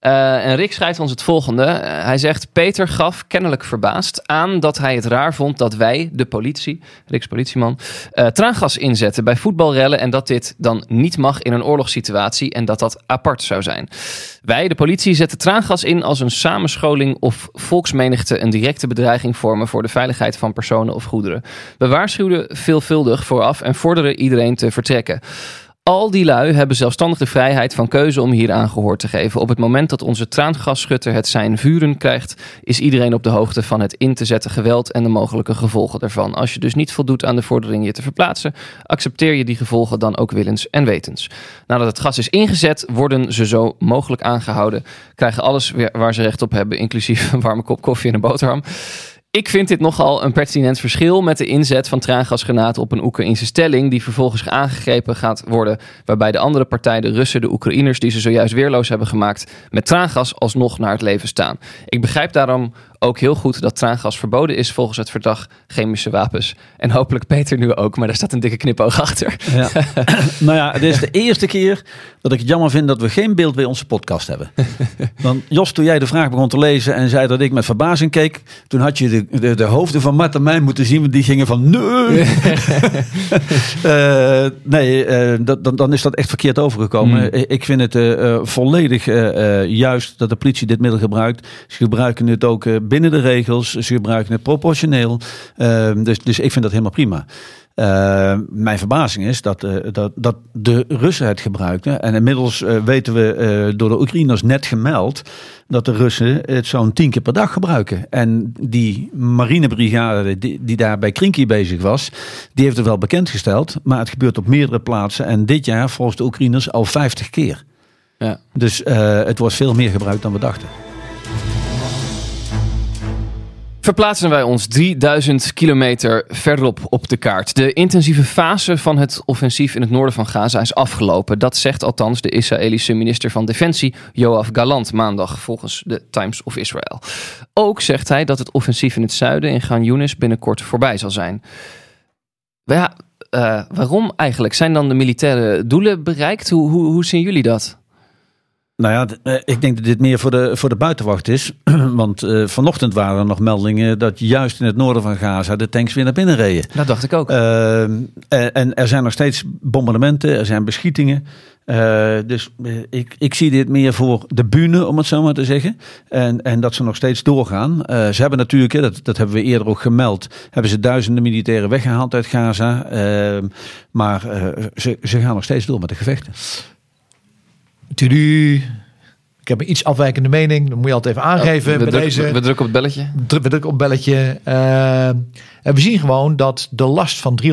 Uh, en Rick schrijft ons het volgende. Uh, hij zegt: Peter gaf kennelijk verbaasd aan dat hij het raar vond dat wij, de politie, Riks politieman, uh, traangas inzetten bij voetbalrellen. En dat dit dan niet mag in een oorlogssituatie en dat dat apart zou zijn. Wij, de politie, zetten traangas in als een samenscholing of volksmenigte een directe bedreiging vormen voor de veiligheid van personen of goederen. We waarschuwden veelvuldig vooraf en vorderden iedereen te vertrekken. Al die lui hebben zelfstandig de vrijheid van keuze om hier aangehoord te geven. Op het moment dat onze traangasschutter het zijn vuren krijgt, is iedereen op de hoogte van het in te zetten geweld en de mogelijke gevolgen daarvan. Als je dus niet voldoet aan de vordering je te verplaatsen, accepteer je die gevolgen dan ook willens en wetens. Nadat het gas is ingezet, worden ze zo mogelijk aangehouden, krijgen alles weer waar ze recht op hebben, inclusief een warme kop koffie en een boterham. Ik vind dit nogal een pertinent verschil met de inzet van traangasgranaten op een Oekraïnse stelling, die vervolgens aangegrepen gaat worden, waarbij de andere partij, de Russen, de Oekraïners, die ze zojuist weerloos hebben gemaakt, met traangas alsnog naar het leven staan. Ik begrijp daarom ook heel goed dat traangas verboden is volgens het verdrag chemische wapens. En hopelijk Peter nu ook, maar daar staat een dikke knipoog achter. Ja. nou ja, het is de eerste keer dat ik het jammer vind dat we geen beeld bij onze podcast hebben. Want Jos, toen jij de vraag begon te lezen en zei dat ik met verbazing keek, toen had je de, de, de hoofden van Matt en mij moeten zien, want die gingen van nee. uh, nee, uh, dat, dan, dan is dat echt verkeerd overgekomen. Mm. Ik vind het uh, volledig juist dat de politie dit middel gebruikt. Ze gebruiken het ook binnen de regels. Ze gebruiken het proportioneel. Uh, dus, dus ik vind dat helemaal prima. Uh, mijn verbazing is dat, uh, dat, dat de Russen het gebruikten. En inmiddels uh, weten we door de Oekraïners net gemeld dat de Russen het zo'n tien keer per dag gebruiken. En die marinebrigade die, die daar bij Krinky bezig was, die heeft het wel bekendgesteld. Maar het gebeurt op meerdere plaatsen. En dit jaar volgens de Oekraïners al 50 keer. Ja. Dus het wordt veel meer gebruikt dan we dachten. Verplaatsen wij ons 3000 kilometer verderop op de kaart. De intensieve fase van het offensief in het noorden van Gaza is afgelopen. Dat zegt althans de Israëlische minister van Defensie Yoav Galant maandag volgens de Times of Israel. Ook zegt hij dat het offensief in het zuiden in Gan Yunis binnenkort voorbij zal zijn. Ja, uh, waarom eigenlijk? Zijn dan de militaire doelen bereikt? Hoe, hoe zien jullie dat? Nou ja, eh, ik denk dat dit meer voor de, voor de buitenwacht is. Want uh, vanochtend waren er nog meldingen dat juist in het noorden van Gaza de tanks weer naar binnen reden. Dat dacht ik ook. Uh, en er zijn nog steeds bombardementen, er zijn beschietingen. Uh, dus ik, ik zie dit meer voor de bühne, om het zo maar te zeggen. En, en dat ze nog steeds doorgaan. ze hebben natuurlijk, dat, dat hebben we eerder ook gemeld, hebben ze duizenden militairen weggehaald uit Gaza. Ehm, maar ze, ze gaan nog steeds door met de gevechten. Tudu. Ik heb een iets afwijkende mening. Dat moet je altijd even aangeven. we, bij druk, deze. we drukken op het belletje. Druk, we drukken op het belletje. Uh, en we zien gewoon dat de last van 300.000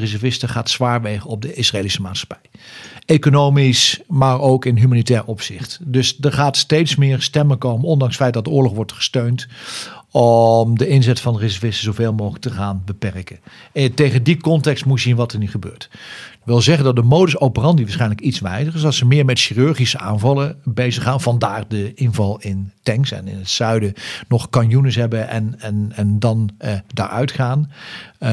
reservisten gaat zwaar wegen op de Israëlische maatschappij. Economisch, maar ook in humanitair opzicht. Dus er gaat steeds meer stemmen komen, ondanks het feit dat de oorlog wordt gesteund, om de inzet van reservisten zoveel mogelijk te gaan beperken. En tegen die context moet je zien wat er nu gebeurt wil zeggen dat de modus operandi waarschijnlijk iets wijzigen. Dus dat ze meer met chirurgische aanvallen bezig gaan. Vandaar de inval in tanks en in het zuiden nog kanjoenen hebben en, en, en dan eh, daaruit gaan. Uh,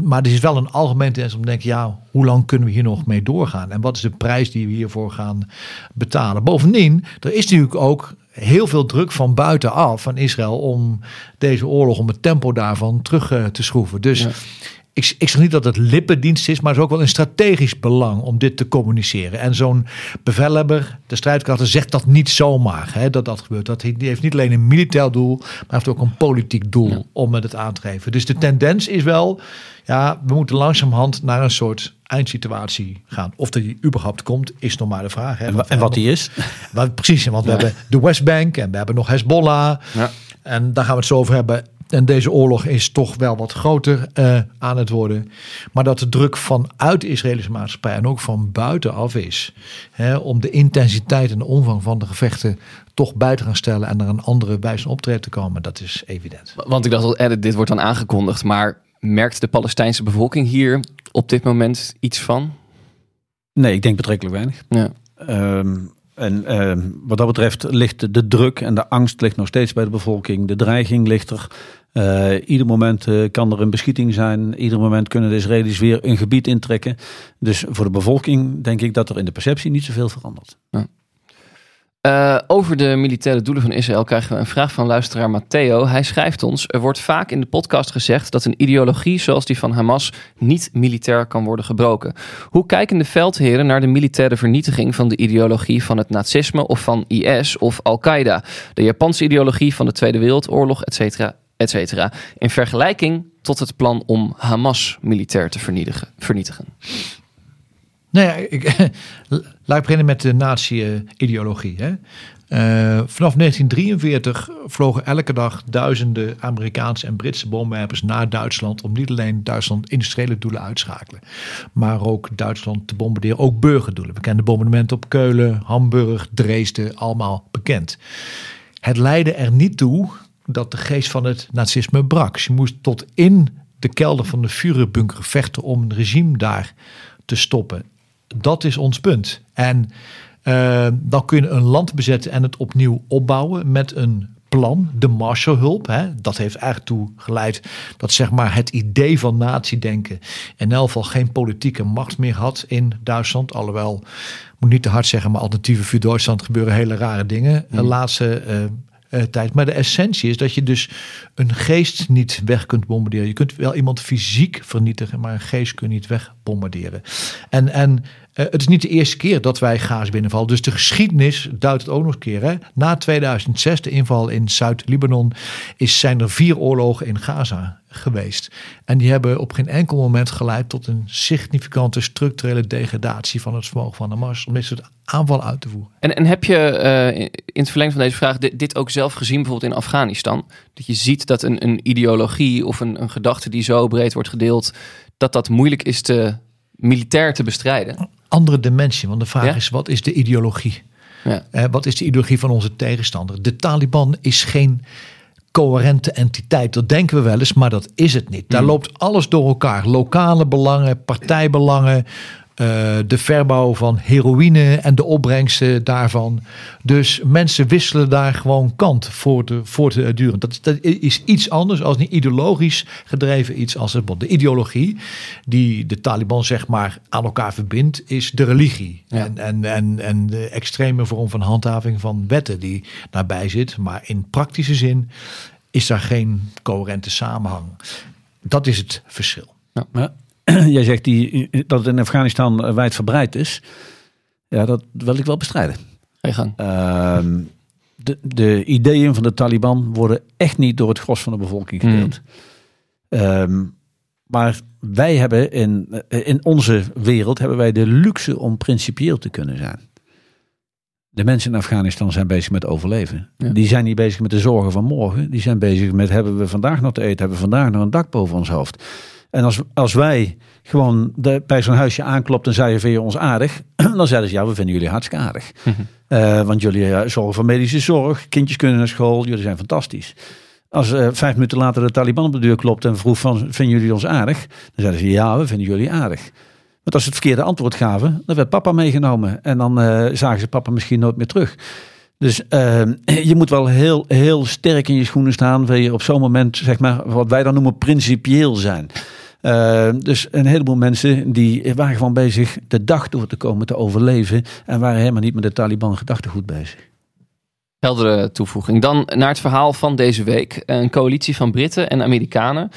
maar er is wel een algemeen tendens om te denken, ja, hoe lang kunnen we hier nog mee doorgaan? En wat is de prijs die we hiervoor gaan betalen? Bovendien, er is natuurlijk ook heel veel druk van buitenaf van Israël om deze oorlog, om het tempo daarvan terug uh, te schroeven. Dus ik, ik zeg niet dat het lippendienst is, maar het is ook wel een strategisch belang om dit te communiceren. En zo'n bevelhebber, de strijdkrachten, zegt dat niet zomaar hè, dat dat gebeurt. Dat heeft niet alleen een militair doel, maar heeft ook een politiek doel om met het aan te geven. Dus de tendens is wel, ja, we moeten langzamerhand naar een soort eindsituatie gaan. Of die überhaupt komt, is nog maar de vraag. Hè. En, wat die is? Wat, precies, want we hebben de Westbank en we hebben nog Hezbollah. Ja. En daar gaan we het zo over hebben. En deze oorlog is toch wel wat groter uh, aan het worden. Maar dat de druk vanuit de Israëlische maatschappij en ook van buitenaf is. Hè, om de intensiteit en de omvang van de gevechten toch buiten gaan stellen. En er een andere wijze optreden te komen. Dat is evident. Want ik dacht al, eh, dit wordt dan aangekondigd. Maar merkt de Palestijnse bevolking hier op dit moment iets van? Nee, ik denk betrekkelijk weinig. Ja. Um, en uh, wat dat betreft ligt de druk en de angst ligt nog steeds bij de bevolking. De dreiging ligt er. Uh, ieder moment uh, kan er een beschieting zijn. Ieder moment kunnen de Israëli's weer een gebied intrekken. Dus voor de bevolking denk ik dat er in de perceptie niet zoveel verandert. Ja. Eh, over de militaire doelen van Israël krijgen we een vraag van luisteraar Matteo. Hij schrijft ons: Er wordt vaak in de podcast gezegd dat een ideologie zoals die van Hamas niet militair kan worden gebroken. Hoe kijken de veldheren naar de militaire vernietiging van de ideologie van het nazisme of van IS of Al-Qaeda, de Japanse ideologie van de Tweede Wereldoorlog, etc. etc. in vergelijking tot het plan om Hamas militair te vernietigen? vernietigen? Nou ja, ik, laat ik beginnen met de nazi-ideologie. Uh, vanaf 1943 vlogen elke dag duizenden Amerikaanse en Britse bommenwerpers naar Duitsland om niet alleen Duitsland industriële doelen uit te maar ook Duitsland te bombarderen, ook burgerdoelen. We kennen de bombardementen op Keulen, Hamburg, Dresden, allemaal bekend. Het leidde er niet toe dat de geest van het nazisme brak. Je moest tot in de kelder van de Führerbunker vechten om een regime daar te stoppen. Dat is ons punt. En uh, dan kun je een land bezetten en het opnieuw opbouwen met een plan, de Marshallhulp. Hè, dat heeft eigenlijk toe geleid dat zeg maar, het idee van nazi-denken in elk geval geen politieke macht meer had in Duitsland. Alhoewel, moet niet te hard zeggen, maar alternatieven voor Duitsland gebeuren hele rare dingen. De laatste uh, uh, tijd. Maar de essentie is dat je dus een geest niet weg kunt bombarderen. Je kunt wel iemand fysiek vernietigen, maar een geest kun je niet wegbombarderen. En, en het is niet de eerste keer dat wij Gaza binnenvallen. Dus de geschiedenis duidt het ook nog een keer. Hè? Na 2006, de inval in Zuid-Libanon, zijn er vier oorlogen in Gaza geweest. En die hebben op geen enkel moment geleid tot een significante structurele degradatie van het vermogen van Hamas om dit aanval uit te voeren. En, en heb je uh, in het verlengde van deze vraag dit, dit, ook zelf gezien bijvoorbeeld in Afghanistan? Dat je ziet dat een, een ideologie of een, een gedachte die zo breed wordt gedeeld, dat dat moeilijk is te militair te bestrijden? Andere dimensie, want de vraag ja? is wat is de ideologie? Ja. Uh, wat is de ideologie van onze tegenstander? De Taliban is geen coherente entiteit. Dat denken we wel eens, maar dat is het niet. Daar Hmm. loopt alles door elkaar. Lokale belangen, partijbelangen, uh, de verbouw van heroïne en de opbrengsten daarvan. Dus mensen wisselen daar gewoon kant voor te, voor te duren. Dat, dat is iets anders als een ideologisch gedreven iets als het De ideologie die de Taliban zeg maar aan elkaar verbindt, is de religie. Ja. En, en, en, en de extreme vorm van handhaving van wetten die daarbij zit. Maar in praktische zin is daar geen coherente samenhang. Dat is het verschil. Ja. Jij zegt die, dat het in Afghanistan wijdverbreid is. Ja, dat wil ik wel bestrijden. Ga je gang. Uh, de, de, ideeën van de Taliban worden echt niet door het gros van de bevolking gedeeld. Mm. Um, maar wij hebben in, in onze wereld hebben wij de luxe om principieel te kunnen zijn. De mensen in Afghanistan zijn bezig met overleven. Ja. Die zijn niet bezig met de zorgen van morgen. Die zijn bezig met hebben we vandaag nog te eten, hebben we vandaag nog een dak boven ons hoofd. En als, als wij gewoon de, bij zo'n huisje aanklopt en zeiden, vind je ons aardig? Dan zeiden ze, ja, we vinden jullie hartstikke aardig. Mm -hmm. uh, want jullie uh, zorgen voor medische zorg, kindjes kunnen naar school, jullie zijn fantastisch. Als uh, vijf minuten later de Taliban op de deur klopt en vroeg van, vinden jullie ons aardig? Dan zeiden ze, ja, we vinden jullie aardig. Want als ze het verkeerde antwoord gaven, dan werd papa meegenomen. En dan zagen ze papa misschien nooit meer terug. Dus uh, je moet wel heel, heel sterk in je schoenen staan. Wil je op zo'n moment, zeg maar, wat wij dan noemen principieel zijn. Uh, dus een heleboel mensen die waren gewoon bezig de dag door te komen te overleven. En waren helemaal niet met de Taliban gedachtegoed bezig. Heldere toevoeging. Dan naar het verhaal van deze week. Een coalitie van Britten en Amerikanen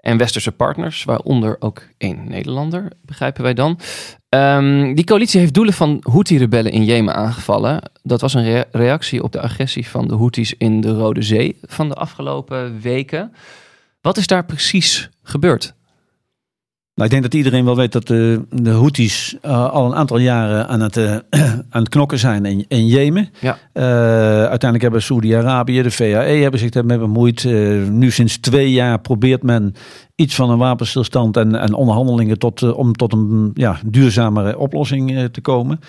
en westerse partners, waaronder ook één Nederlander, begrijpen wij dan. Um, die coalitie heeft doelen van Houthi-rebellen in Jemen aangevallen. Dat was een rea reactie op de agressie van de Houthis in de Rode Zee van de afgelopen weken. Wat is daar precies gebeurd? Nou, ik denk dat iedereen wel weet dat de, de Houthis uh, al een aantal jaren aan het, uh, aan het knokken zijn in, in Jemen. Ja. Uh, uiteindelijk hebben Saudi-Arabië, de VAE hebben zich daarmee bemoeid. nu sinds twee jaar probeert men iets van een wapenstilstand en, en onderhandelingen tot, om tot een ja, duurzamere oplossing te komen.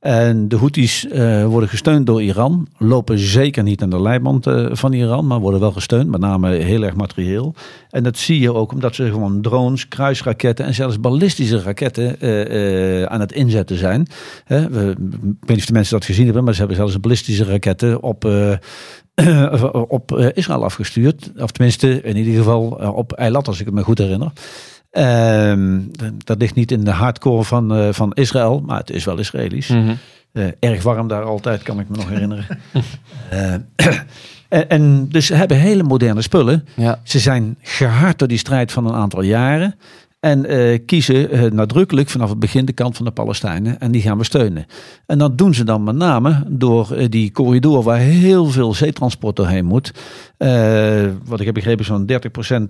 En de Houthis uh, worden gesteund door Iran. Lopen zeker niet aan de leiband uh, van Iran, maar worden wel gesteund. Met name heel erg materieel. En dat zie je ook omdat ze gewoon drones, kruisraketten en zelfs ballistische raketten uh, aan het inzetten zijn. We, ik weet niet of de mensen dat gezien hebben, maar ze hebben zelfs ballistische raketten op, op Israël afgestuurd. Of tenminste, in ieder geval op Eilat, als ik het me goed herinner. Um, dat ligt niet in de hardcore van, uh, van Israël, maar het is wel Israëlisch. Mm -hmm. Eh, erg warm daar altijd, kan ik me nog herinneren. Eh, en, en dus ze hebben hele moderne spullen. Ja. Ze zijn gehard door die strijd van een aantal jaren. En eh, kiezen eh, nadrukkelijk vanaf het begin de kant van de Palestijnen. En die gaan we steunen. En dat doen ze dan met name door eh, die corridor waar heel veel zeetransport doorheen moet. Wat ik heb begrepen, zo'n 30%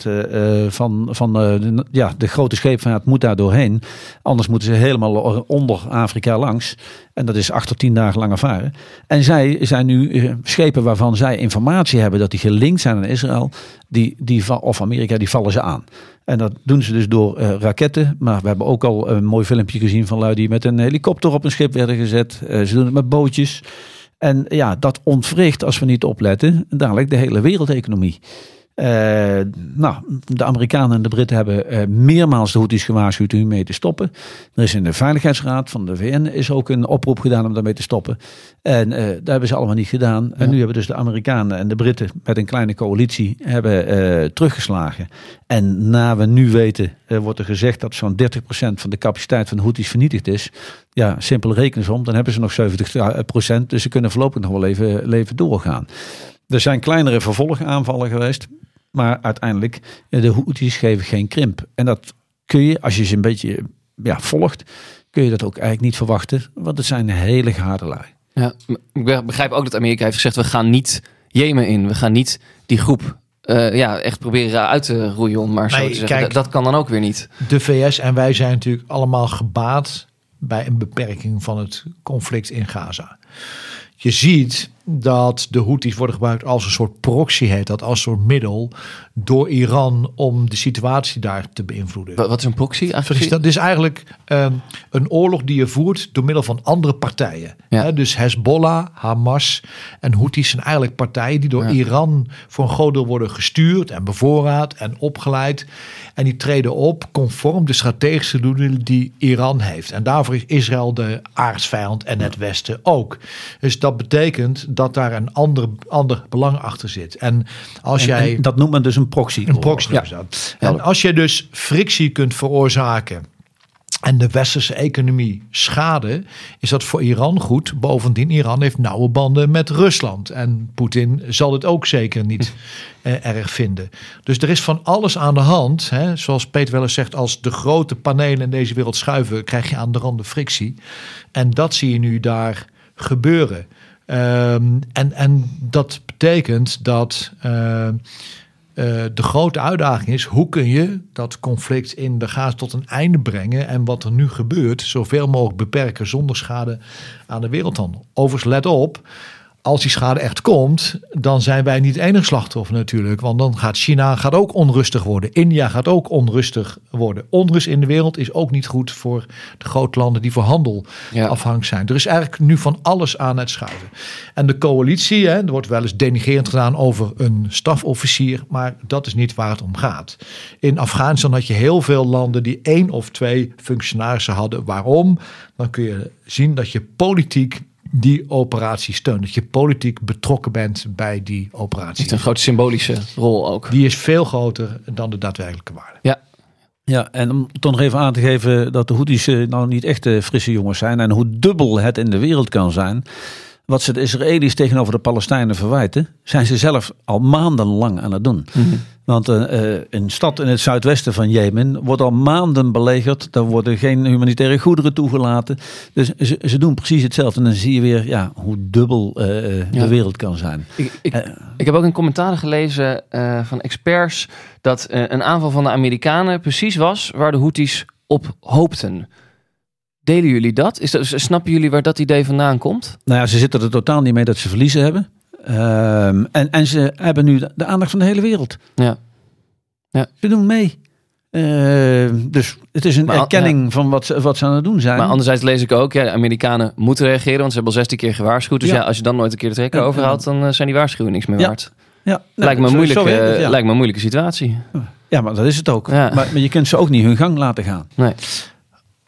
eh, eh, van, van de, ja, de grote scheepvaart moet daar doorheen. Anders moeten ze helemaal onder Afrika langs. En dat is acht tot tien dagen lange varen. En zij zijn nu schepen waarvan zij informatie hebben dat die gelinkt zijn aan Israël. Die, die, of Amerika, die vallen ze aan. En dat doen ze dus door eh, raketten. Maar we hebben ook al een mooi filmpje gezien van lui die met een helikopter op een schip werden gezet. Eh, ze doen het met bootjes. En ja, dat ontwricht, als we niet opletten, dadelijk de hele wereldeconomie. Eh, nou, de Amerikanen en de Britten hebben eh, meermaals de Houthis gewaarschuwd om hiermee te stoppen. Er is in de Veiligheidsraad van de VN is ook een oproep gedaan om daarmee te stoppen. En eh dat hebben ze allemaal niet gedaan. En nu hebben dus de Amerikanen en de Britten met een kleine coalitie hebben, teruggeslagen. En na we nu weten, wordt er gezegd dat zo'n 30% van de capaciteit van de Houthis vernietigd is. Ja, simpel rekensom, dan hebben ze nog 70%. Dus ze kunnen voorlopig nog wel even, even doorgaan. Er zijn kleinere vervolgaanvallen geweest. Maar uiteindelijk, eh, de Houthis geven geen krimp. En dat kun je, als je ze een beetje ja, volgt, kun je dat ook eigenlijk niet verwachten. Want het zijn hele harde lui. Ja, ik be- begrijp ook dat Amerika heeft gezegd: we gaan niet Jemen in. We gaan niet die groep eh, ja, echt proberen uit te roeien, om maar zo Nee, te zeggen. kijk- dat, dat kan dan ook weer niet. De VS en wij zijn natuurlijk allemaal gebaat bij een beperking van het conflict in Gaza. Je ziet dat de Houthis worden gebruikt als een soort proxy, heet dat, als een soort middel door Iran om de situatie daar te beïnvloeden. Wa- Wat is een proxy? Dat eigenlijk? is, dat is eigenlijk ehm, een oorlog die je voert door middel van andere partijen. Ja. Dus Hezbollah, Hamas en Houthis zijn eigenlijk partijen die door Ja. Iran voor een groot deel worden gestuurd en bevoorraad en opgeleid. En die treden op conform de strategische doelen die Iran heeft. En daarvoor is Israël de aardsvijand en het Westen ook. Dus dat betekent dat daar een ander, ander belang achter zit. En als En, jij... en dat noemt men dus een proxy. Een proxy Ja. dat. En als je dus frictie kunt veroorzaken en de westerse economie schade, is dat voor Iran goed. Bovendien, Iran heeft nauwe banden met Rusland. En Poetin zal het ook zeker niet eh, erg vinden. Dus er is van alles aan de hand. Hè. Zoals Peter wel eens zegt, als de grote panelen in deze wereld schuiven, krijg je aan de randen frictie. En dat zie je nu daar gebeuren. Ehm, en, en dat betekent dat eh, eh, de grote uitdaging is: hoe kun je dat conflict in de Gaza tot een einde brengen en wat er nu gebeurt, zoveel mogelijk beperken zonder schade aan de wereldhandel? Overigens, let op. Als die schade echt komt, dan zijn wij niet het enige slachtoffer natuurlijk. Want dan gaat China gaat ook onrustig worden. India gaat ook onrustig worden. Onrust in de wereld is ook niet goed voor de grote landen die voor handel Ja. afhankelijk zijn. Er is eigenlijk nu van alles aan het schuiven. En de coalitie, hè, er wordt wel eens denigerend gedaan over een stafofficier, maar dat is niet waar het om gaat. In Afghanistan had je heel veel landen die één of twee functionarissen hadden. Waarom? Dan kun je zien dat je politiek die operatie steunt. Dat je politiek betrokken bent bij die Het operatie. heeft een grote symbolische rol ook. Die is veel groter dan de daadwerkelijke waarde. Ja, Ja, en om toch nog even aan te geven dat de Houthis eh, nou niet echt eh, frisse jongens zijn. En hoe dubbel het in de wereld kan zijn. Wat ze de Israëli's tegenover de Palestijnen verwijten, zijn ze zelf al maandenlang aan het doen. Want eh, eh, een stad in het zuidwesten van Jemen wordt al maanden belegerd. Daar worden geen humanitaire goederen toegelaten. Dus ze, ze doen precies hetzelfde. En dan zie je weer ja, hoe dubbel eh, Ja. de wereld kan zijn. ik, ik, ik heb ook in commentaren gelezen van experts dat een aanval van de Amerikanen precies was waar de Houthis op hoopten. Delen jullie dat? Is dat snappen jullie waar dat idee vandaan komt? Nou ja, ze zitten er totaal niet mee dat ze verliezen hebben. Ehm, en, en ze hebben nu de, de aandacht van de hele wereld. Ja. Ze doen mee. Ehm, dus het is een Maar erkenning van wat ze, wat ze aan het doen zijn. Maar anderzijds lees ik ook, ja, de Amerikanen moeten reageren, want ze hebben al 16 keer gewaarschuwd. Dus ja, Ja. als je dan nooit een keer de trekker overhaalt, dan eh, zijn die waarschuwingen niks meer Ja. waard. ja, nee, lijkt, me een moeilijke, het, ja. lijkt me een moeilijke situatie. ja, maar dat is het ook. Ja. Maar, maar je kunt ze ook niet hun gang laten gaan. Nee.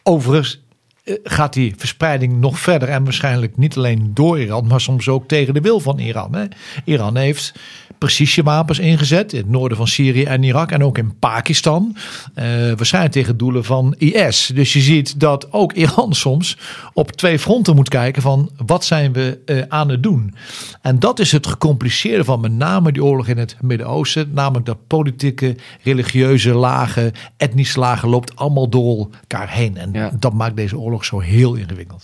Overigens, eh, gaat die verspreiding nog verder en waarschijnlijk niet alleen door Iran, maar soms ook tegen de wil van Iran. Hè. Iran heeft precisiewapens ingezet in het noorden van Syrië en Irak en ook in Pakistan. Eh, waarschijnlijk tegen doelen van IS. Dus je ziet dat ook Iran soms op twee fronten moet kijken van wat zijn we eh, aan het doen. En dat is het gecompliceerde van met name die oorlog in het Midden-Oosten. Namelijk dat politieke, religieuze lagen, etnische lagen loopt allemaal door elkaar heen. En Ja. dat maakt deze oorlog zo heel ingewikkeld.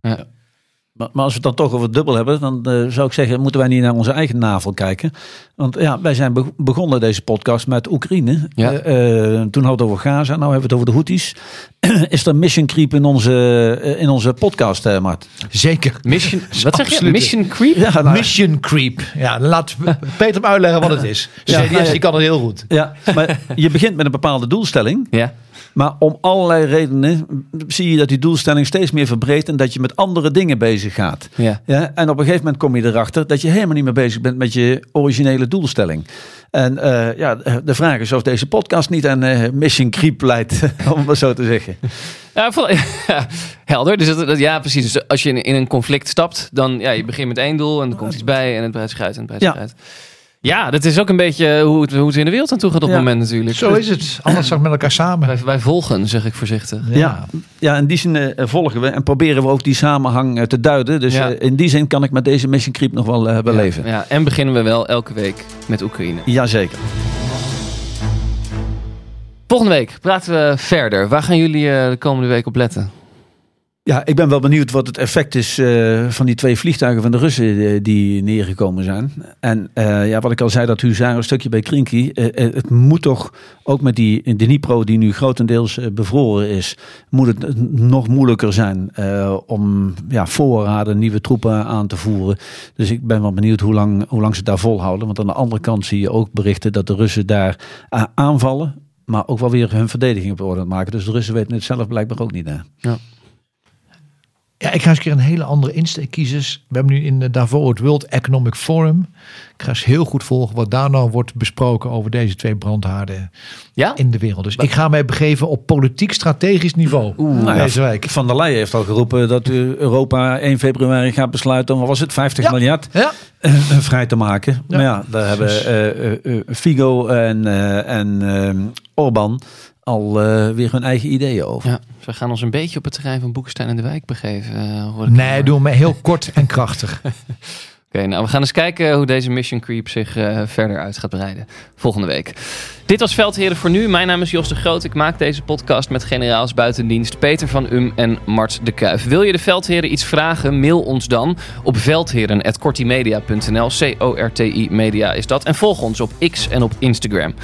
Maar, maar als we het dan toch over dubbel hebben, dan eh, zou ik zeggen, moeten wij niet naar onze eigen navel kijken. Want ja, wij zijn be- begonnen deze podcast met Oekraïne. Ja. Eh, eh, toen hadden we het over Gaza, nou hebben we het over de Houthis. Is er mission creep in onze, in onze podcast, eh, Mart? Zeker. Mission, wat zeg je? Mission creep? Ja, nou, Mission creep. Ja, dan laat Peter hem uitleggen wat het is. Ja, CDS nou ja. die kan het heel goed. ja, maar je begint met een bepaalde doelstelling. Ja. Maar om allerlei redenen zie je dat die doelstelling steeds meer verbreedt en dat je met andere dingen bezig gaat. Ja. Ja, en op een gegeven moment kom je erachter dat je helemaal niet meer bezig bent met je originele doelstelling. En eh, ja, de vraag is of deze podcast niet aan eh, mission creep leidt, om het maar zo te zeggen. Ja, helder. Dus dat, dat- ja, precies. Dus als je in, in een conflict stapt, dan ja, je begint met één doel en er komt iets bij en het breidt zich uit en het breidt zich Ja. uit. Ja, dat is ook een beetje hoe het, hoe het in de wereld aan toe gaat op het Ja. moment natuurlijk. Zo is het. Alles zag met elkaar samen. Wij, wij volgen, zeg ik voorzichtig. Ja, ja in die zin eh, volgen we en proberen we ook die samenhang eh, te duiden. Dus Ja. eh, in die zin kan ik met deze mission creep nog wel eh, beleven. Ja, en beginnen we wel elke week met Oekraïne. Jazeker. Volgende week praten we verder. Waar gaan jullie eh, de komende week op letten? Ja, ik ben wel benieuwd wat het effect is eh, van die twee vliegtuigen van de Russen eh, die neergekomen zijn. En eh, ja, wat ik al zei, dat Huzaren stukje bij Krinky. eh, het moet toch, ook met die Dnipro die nu grotendeels bevroren is, moet het nog moeilijker zijn om ja, voorraden, nieuwe troepen aan te voeren. Dus ik ben wel benieuwd hoe lang, hoe lang ze daar volhouden. Want aan de andere kant zie je ook berichten dat de Russen daar aanvallen. Maar ook wel weer hun verdediging op orde maken. Dus de Russen weten het zelf blijkbaar ook niet. Hè? Ja, ik ga eens een keer een hele andere insteek kiezen. We hebben nu in de Davos het World Economic Forum. Ik ga eens heel goed volgen wat daar nou wordt besproken over deze twee brandhaarden Ja? in de wereld. Dus ik ga mij begeven op politiek strategisch niveau Nou ja, week. Van der Leyen heeft al geroepen dat eh, Europa 1 februari gaat besluiten om, wat was het, 50 Ja. miljard Ja, eh, vrij te maken. Ja. Maar ja, daar hebben eh, eh, eh, Figo en, eh en eh, Orban al eh, weer hun eigen ideeën over. Ja, we gaan ons een beetje op het terrein van Boekenstein en de Wijk begeven. eh, hoor ik nee, doe me heel kort en krachtig. Oké, nou we gaan eens kijken hoe deze Mission Creep zich eh, verder uit gaat breiden volgende week. Dit was Veldheren voor nu. Mijn naam is Jos de Groot. Ik maak deze podcast met generaals buitendienst Peter van Um en Mart de Kuif. Wil je de Veldheren iets vragen? Mail ons dan op veldheren.kortimedia.nl. C-O-R-T-I media is dat. En volg ons op X en op Instagram.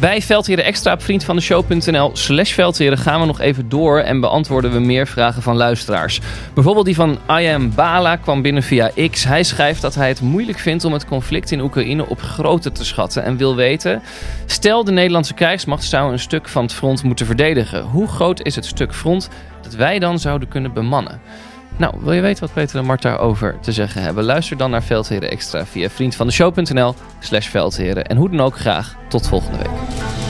Bij Veldheren Extra op vriendvandeshow.nl slash Veldheren gaan we nog even door en beantwoorden we meer vragen van luisteraars. Bijvoorbeeld die van Ayam Bala kwam binnen via X. Hij schrijft dat hij het moeilijk vindt om het conflict in Oekraïne op grootte te schatten en wil weten... Stel de Nederlandse krijgsmacht zou een stuk van het front moeten verdedigen. Hoe groot is het stuk front dat wij dan zouden kunnen bemannen? Nou, wil je weten wat Peter en Mart daarover te zeggen hebben? Luister dan naar Veldheren Extra via vriendvandeshow.nl slash Veldheren. En hoe dan ook graag tot volgende week.